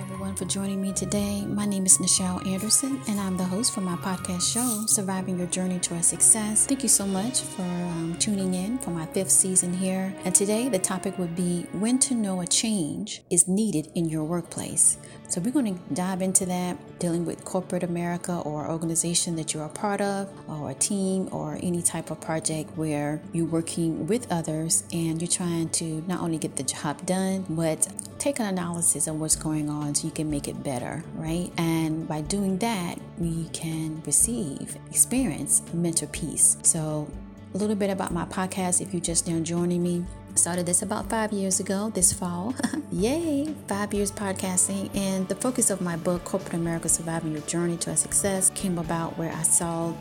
everyone for joining me today. My name is Nichelle Anderson, and I'm the host for my podcast show, Surviving Your Journey Towards Success. Thank you so much for um, tuning in for my fifth season here. And today, the topic would be when to know a change is needed in your workplace. So, we're going to dive into that, dealing with corporate America or organization that you're a part of, or a team, or any type of project where you're working with others and you're trying to not only get the job done, but take an analysis of what's going on so you can make it better, right? And by doing that, we can receive, experience mental peace. So, a little bit about my podcast if you're just now joining me. I started this about five years ago this fall. Yay! Five years podcasting. And the focus of my book, Corporate America Surviving Your Journey to a Success, came about where I saw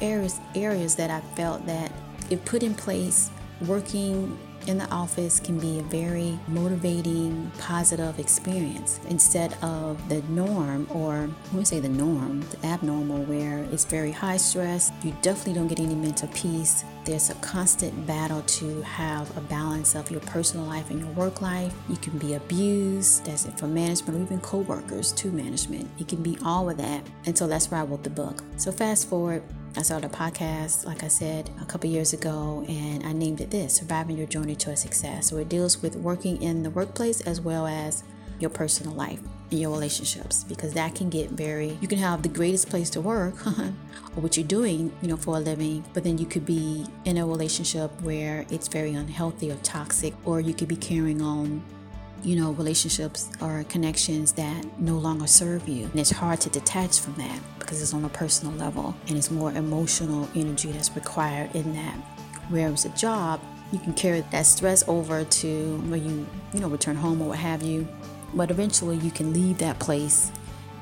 areas, areas that I felt that if put in place, working in the office can be a very motivating, positive experience instead of the norm, or I would say the norm, the abnormal, where it's very high stress. You definitely don't get any mental peace. There's a constant battle to have a balance of your personal life and your work life. You can be abused, that's it for management or even co workers to management. It can be all of that. And so that's where I wrote the book. So, fast forward I started a podcast, like I said, a couple years ago, and I named it this Surviving Your Journey to a Success. So it deals with working in the workplace as well as your personal life and your relationships because that can get very you can have the greatest place to work or what you're doing you know for a living but then you could be in a relationship where it's very unhealthy or toxic or you could be carrying on you know, relationships or connections that no longer serve you. And it's hard to detach from that because it's on a personal level and it's more emotional energy that's required in that. Whereas a job, you can carry that stress over to where you, you know, return home or what have you. But eventually you can leave that place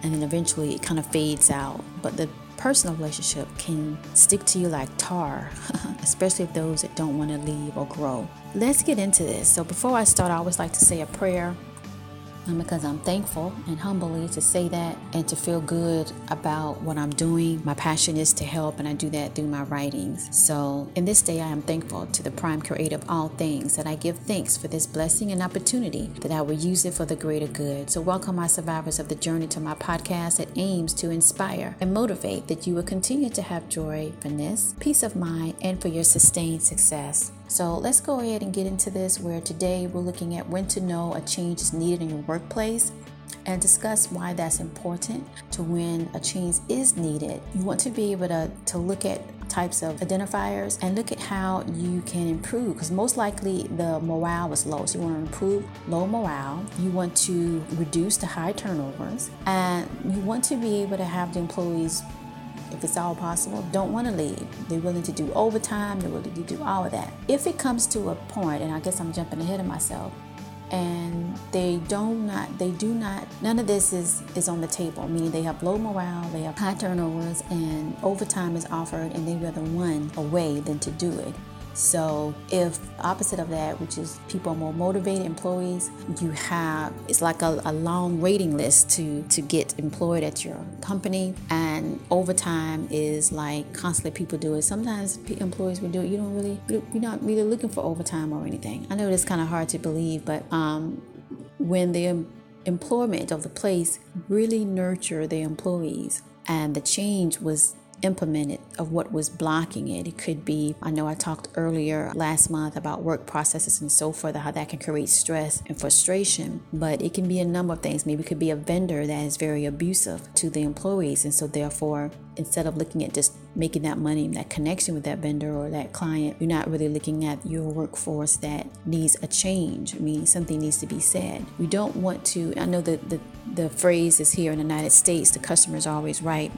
and then eventually it kind of fades out. But the personal relationship can stick to you like tar, especially if those that don't want to leave or grow. Let's get into this. So, before I start, I always like to say a prayer because I'm thankful and humbly to say that and to feel good about what I'm doing. My passion is to help, and I do that through my writings. So, in this day, I am thankful to the prime creator of all things that I give thanks for this blessing and opportunity that I will use it for the greater good. So, welcome my survivors of the journey to my podcast that aims to inspire and motivate that you will continue to have joy, finesse, peace of mind, and for your sustained success. So let's go ahead and get into this where today we're looking at when to know a change is needed in your workplace and discuss why that's important to when a change is needed. You want to be able to, to look at types of identifiers and look at how you can improve because most likely the morale was low. So you want to improve low morale, you want to reduce the high turnovers, and you want to be able to have the employees if it's all possible, don't want to leave. They're willing to do overtime, they're willing to do all of that. If it comes to a point, and I guess I'm jumping ahead of myself, and they don't not they do not none of this is is on the table meaning they have low morale they have high turnovers and overtime is offered and they rather one away than to do it so if opposite of that, which is people are more motivated employees, you have it's like a, a long waiting list to to get employed at your company, and overtime is like constantly people do it. Sometimes employees will do it. You don't really you're not really looking for overtime or anything. I know it's kind of hard to believe, but um, when the employment of the place really nurture the employees and the change was implemented of what was blocking it. It could be, I know I talked earlier last month about work processes and so forth, how that can create stress and frustration, but it can be a number of things. Maybe it could be a vendor that is very abusive to the employees. And so, therefore, instead of looking at just making that money, that connection with that vendor or that client, you're not really looking at your workforce that needs a change. I mean, something needs to be said. We don't want to, I know that the, the phrase is here in the United States the customer is always right.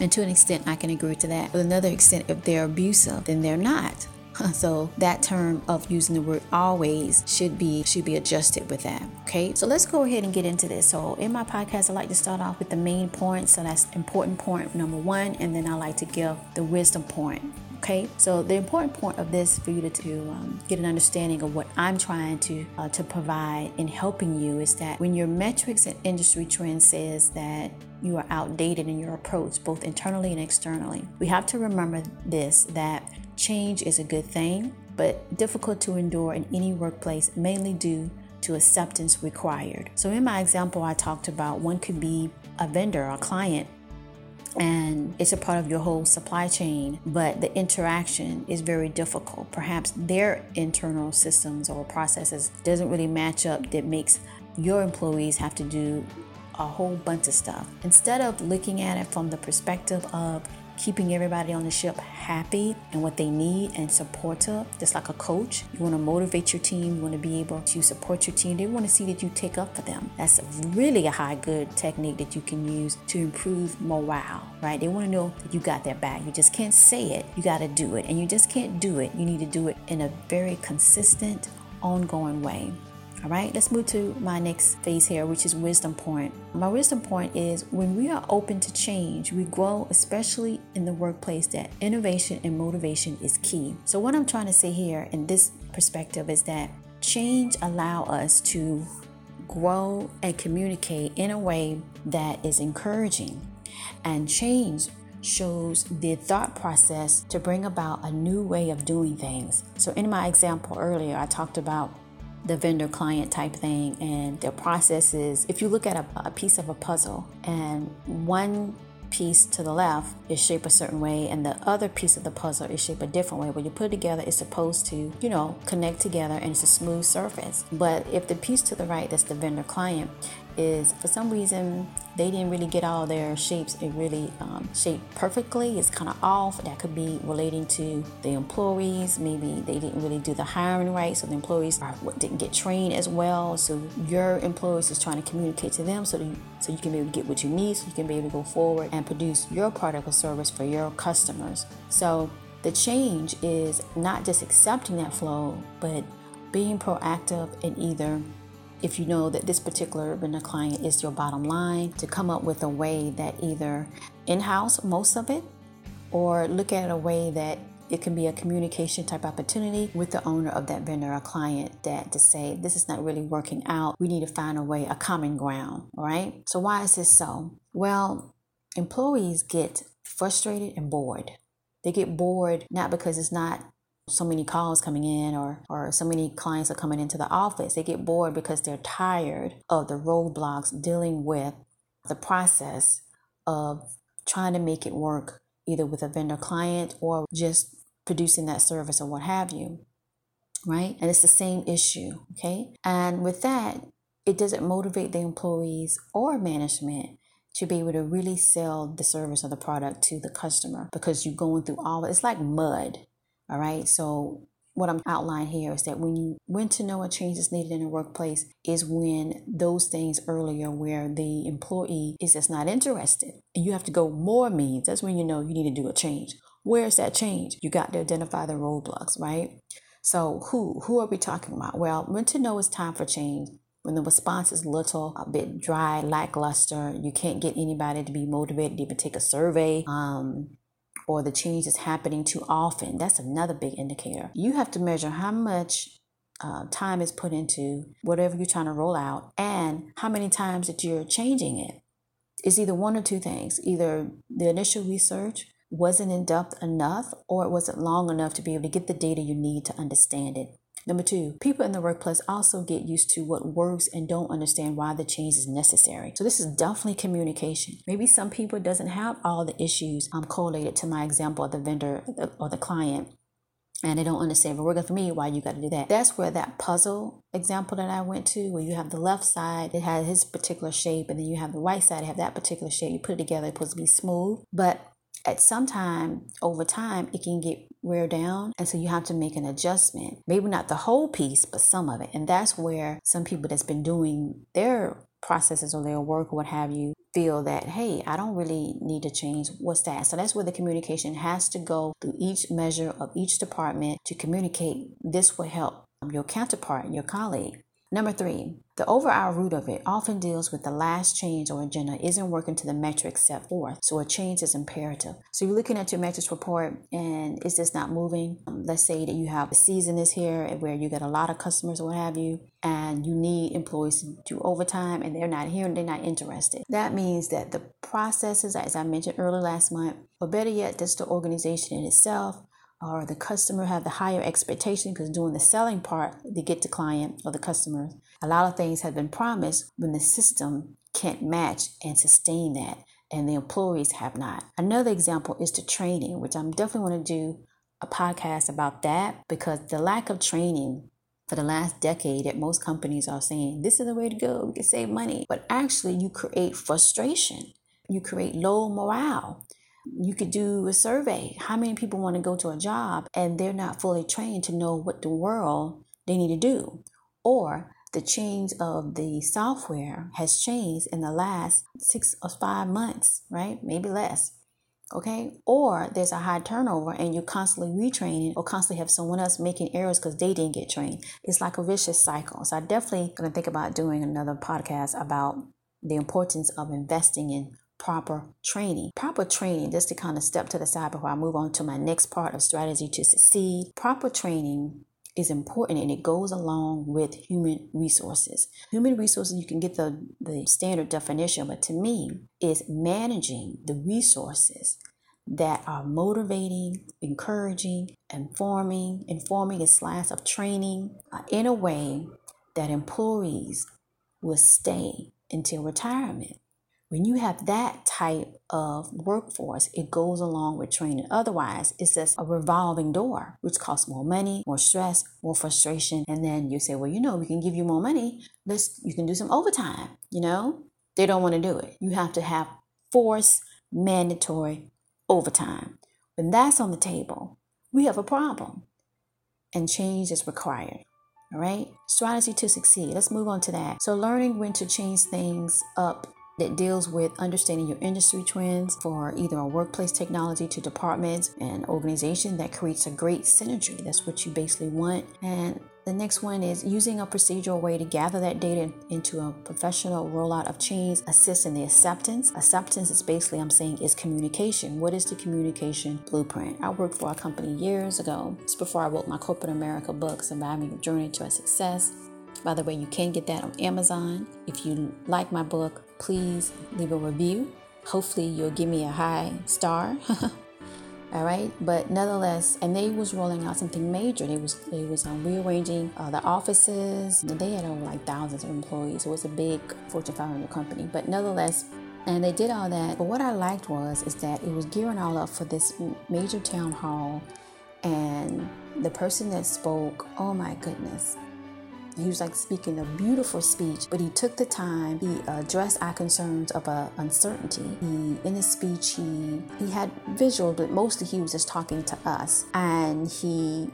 And to an extent, I can agree to that. But another extent, if they're abusive, then they're not. So that term of using the word always should be should be adjusted with that. Okay. So let's go ahead and get into this. So in my podcast, I like to start off with the main points. So that's important point number one, and then I like to give the wisdom point. Okay, so the important point of this for you to, to um, get an understanding of what I'm trying to uh, to provide in helping you is that when your metrics and industry trend says that you are outdated in your approach, both internally and externally, we have to remember this that change is a good thing, but difficult to endure in any workplace, mainly due to acceptance required. So, in my example, I talked about one could be a vendor, a client and it's a part of your whole supply chain, but the interaction is very difficult. Perhaps their internal systems or processes doesn't really match up that makes your employees have to do a whole bunch of stuff. Instead of looking at it from the perspective of keeping everybody on the ship happy and what they need and supportive, just like a coach. You want to motivate your team, you want to be able to support your team. They want to see that you take up for them. That's really a high good technique that you can use to improve morale, right? They want to know that you got their back. You just can't say it, you got to do it. And you just can't do it. You need to do it in a very consistent, ongoing way. All right, let's move to my next phase here, which is wisdom point. My wisdom point is when we are open to change, we grow, especially in the workplace, that innovation and motivation is key. So, what I'm trying to say here in this perspective is that change allow us to grow and communicate in a way that is encouraging. And change shows the thought process to bring about a new way of doing things. So, in my example earlier, I talked about the vendor client type thing and their processes. If you look at a, a piece of a puzzle and one piece to the left is shaped a certain way and the other piece of the puzzle is shaped a different way. When you put it together, it's supposed to, you know, connect together and it's a smooth surface. But if the piece to the right, that's the vendor client, is for some reason they didn't really get all their shapes it really um, shaped perfectly. It's kind of off. That could be relating to the employees. Maybe they didn't really do the hiring right so the employees are, didn't get trained as well. So your employees is trying to communicate to them so, that you, so you can be able to get what you need so you can be able to go forward and produce your product or service for your customers. So the change is not just accepting that flow but being proactive in either if you know that this particular vendor client is your bottom line, to come up with a way that either in house most of it, or look at a way that it can be a communication type opportunity with the owner of that vendor or client that to say this is not really working out. We need to find a way a common ground right? So why is this so? Well employees get frustrated and bored. They get bored not because it's not so many calls coming in or, or so many clients are coming into the office. They get bored because they're tired of the roadblocks dealing with the process of trying to make it work either with a vendor client or just producing that service or what have you. Right? And it's the same issue. Okay. And with that, it doesn't motivate the employees or management to be able to really sell the service or the product to the customer because you're going through all it's like mud all right. So what I'm outlining here is that when you when to know a change is needed in a workplace is when those things earlier where the employee is just not interested. And you have to go more means. That's when you know you need to do a change. Where's that change? You got to identify the roadblocks right? So who who are we talking about? Well when to know it's time for change when the response is little, a bit dry, lackluster, you can't get anybody to be motivated to even take a survey. Um, or the change is happening too often, that's another big indicator. You have to measure how much uh, time is put into whatever you're trying to roll out and how many times that you're changing it. It's either one or two things either the initial research wasn't in depth enough or it wasn't long enough to be able to get the data you need to understand it. Number two, people in the workplace also get used to what works and don't understand why the change is necessary. So this is definitely communication. Maybe some people doesn't have all the issues um, correlated to my example of the vendor or the client and they don't understand but working for me why you got to do that that's where that puzzle example that i went to where you have the left side it has his particular shape and then you have the right side it have that particular shape you put it together it's supposed to be smooth but at some time over time it can get wear down and so you have to make an adjustment. Maybe not the whole piece but some of it. And that's where some people that's been doing their processes or their work or what have you feel that hey i don't really need to change. What's that? So that's where the communication has to go through each measure of each department to communicate. This will help your counterpart your colleague Number three, the overall root of it often deals with the last change or agenda isn't working to the metrics set forth, so a change is imperative. So you're looking at your metrics report and it's just not moving. Um, let's say that you have a season this here where you get a lot of customers or what have you, and you need employees to do overtime and they're not here and they're not interested. That means that the processes, as I mentioned earlier last month, or better yet, just the organization in itself or the customer have the higher expectation because doing the selling part to get the client or the customer, a lot of things have been promised when the system can't match and sustain that and the employees have not. Another example is the training, which I'm definitely want to do a podcast about that because the lack of training for the last decade that most companies are saying this is the way to go, we can save money. But actually, you create frustration, you create low morale. You could do a survey. How many people want to go to a job and they're not fully trained to know what the world they need to do? Or the change of the software has changed in the last six or five months, right? Maybe less. Okay. Or there's a high turnover and you're constantly retraining or constantly have someone else making errors because they didn't get trained. It's like a vicious cycle. So I definitely gonna think about doing another podcast about the importance of investing in proper training. Proper training, just to kind of step to the side before I move on to my next part of strategy to succeed. Proper training is important and it goes along with human resources. Human resources, you can get the, the standard definition, but to me, is managing the resources that are motivating, encouraging, informing, informing a slash of training uh, in a way that employees will stay until retirement. When you have that type of workforce, it goes along with training. Otherwise, it's just a revolving door, which costs more money, more stress, more frustration. And then you say, well, you know, we can give you more money. Let's, you can do some overtime. You know, they don't want to do it. You have to have force mandatory overtime. When that's on the table, we have a problem and change is required. All right. Strategy to succeed. Let's move on to that. So, learning when to change things up that deals with understanding your industry trends for either a workplace technology to departments and organization that creates a great synergy. That's what you basically want. And the next one is using a procedural way to gather that data into a professional rollout of change, assist in the acceptance. Acceptance is basically, I'm saying, is communication. What is the communication blueprint? I worked for a company years ago, just before I wrote my corporate America book, Surviving Your Journey to a Success. By the way, you can get that on Amazon. If you like my book, please leave a review. Hopefully, you'll give me a high star. All right, but nonetheless, and they was rolling out something major. They was they was um, rearranging uh, the offices. They had over like thousands of employees. So it was a big Fortune 500 company. But nonetheless, and they did all that. But what I liked was is that it was gearing all up for this major town hall, and the person that spoke, oh my goodness, he was like speaking a beautiful speech, but he took the time. He addressed our concerns of uh, uncertainty. He, in his speech, he he had visual, but mostly he was just talking to us, and he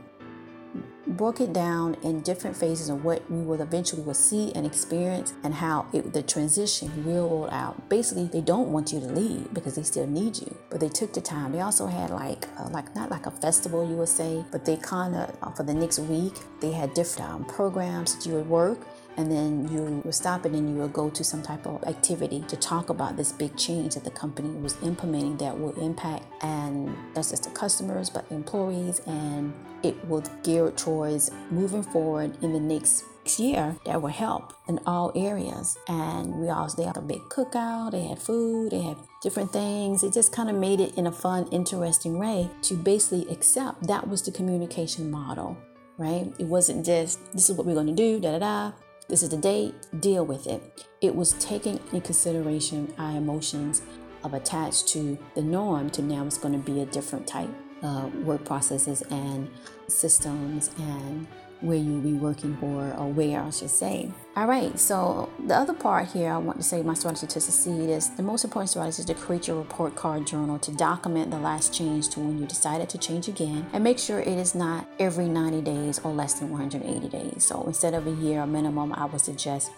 broke it down in different phases of what we will eventually will see and experience and how it, the transition will roll out. Basically, they don't want you to leave because they still need you, but they took the time. They also had like uh, like not like a festival you would say, but they kind of uh, for the next week they had different um, programs that you would work and then you would stop it and you would go to some type of activity to talk about this big change that the company was implementing that will impact and not just the customers but the employees and it will gear towards moving forward in the next year that will help in all areas. And we also they had a big cookout, they had food, they had different things. It just kind of made it in a fun, interesting way to basically accept that was the communication model, right? It wasn't just this is what we're gonna do, da da da. This is the day, deal with it. It was taking in consideration our emotions of attached to the norm to now it's going to be a different type uh, work processes and systems and where you'll be working for or where I should say. All right, so the other part here I want to say my strategy to succeed is the most important strategy is to create your report card journal to document the last change to when you decided to change again and make sure it is not every 90 days or less than 180 days. So instead of a year minimum, I would suggest,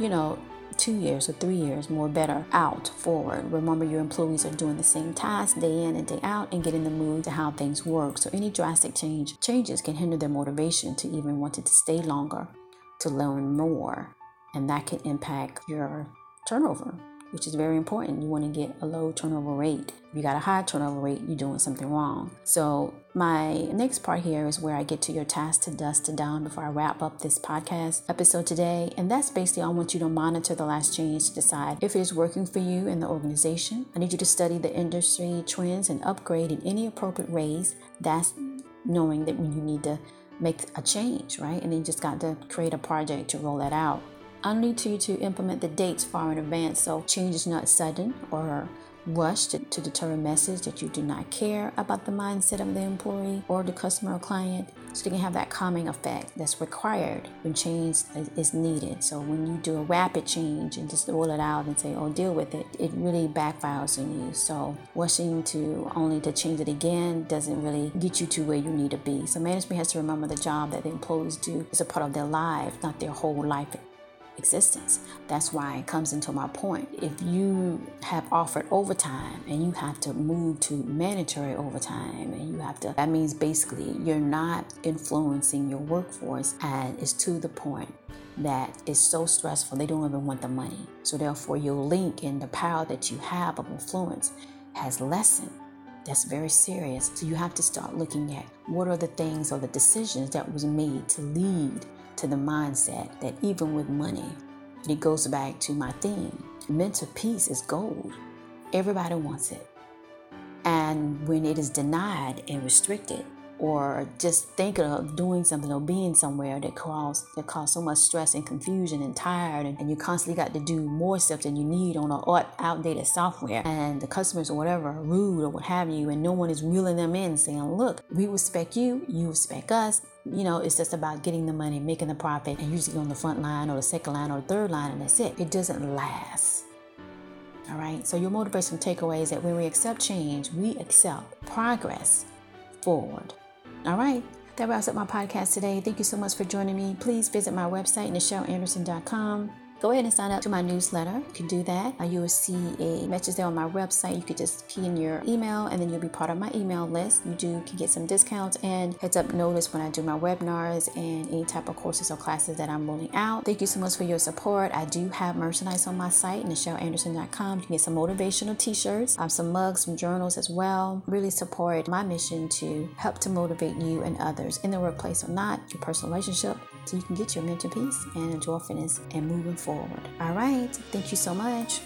you know, two years or three years more better out forward. Remember, your employees are doing the same task day in and day out and get in the mood to how things work. So any drastic change changes can hinder their motivation to even wanting to stay longer, to learn more, and that can impact your turnover which is very important. You want to get a low turnover rate. If you got a high turnover rate, you're doing something wrong. So, my next part here is where I get to your task to dust to down before I wrap up this podcast episode today. And that's basically, I want you to monitor the last change to decide if it is working for you in the organization. I need you to study the industry trends and upgrade in any appropriate ways. That's knowing that when you need to make a change, right? And then you just got to create a project to roll that out. I need you to implement the dates far in advance so change is not sudden or rush to, deter a message that you do not care about the mindset of the employee or the customer or client so they can have that calming effect that's required when change is needed. So when you do a rapid change and just roll it out and say, oh, deal with it, it really backfires on you. So rushing to only to change it again doesn't really get you to where you need to be. So management has to remember the job that the employees do is a part of their life, not their whole life existence. That's why it comes into my point. If you have offered overtime and you have to move to mandatory overtime and you have to, that means basically you're not influencing your workforce and it's to the point that is so stressful they don't even want the money. So therefore your link and the power that you have of influence has lessened. That's very serious. So you have to start looking at what are the things or the decisions that was made to lead to the mindset that even with money, it goes back to my theme mental peace is gold. Everybody wants it. And when it is denied and restricted, or just thinking of doing something or being somewhere that cause that cause so much stress and confusion and tired and, and you constantly got to do more stuff than you need on an outdated software and the customers or whatever are rude or what have you and no one is reeling them in saying look we respect you you respect us you know, it's just about getting the money, making the profit, and usually on the front line or the second line or the third line, and that's it. It doesn't last. All right. So your motivation takeaway is that when we accept change, we accept progress forward. All right. That wraps up my podcast today. Thank you so much for joining me. Please visit my website, NichelleAnderson.com go ahead and sign up to my newsletter. You can do that. Uh, you will see a message there on my website. You could just key in your email and then you'll be part of my email list. You do can get some discounts and heads up notice when I do my webinars and any type of courses or classes that I'm rolling out. Thank you so much for your support. I do have merchandise on my site, NichelleAnderson.com. You can get some motivational t-shirts, um, some mugs, some journals as well. Really support my mission to help to motivate you and others in the workplace or not, your personal relationship, so you can get your mental peace and endorphins and moving forward. All right. Thank you so much.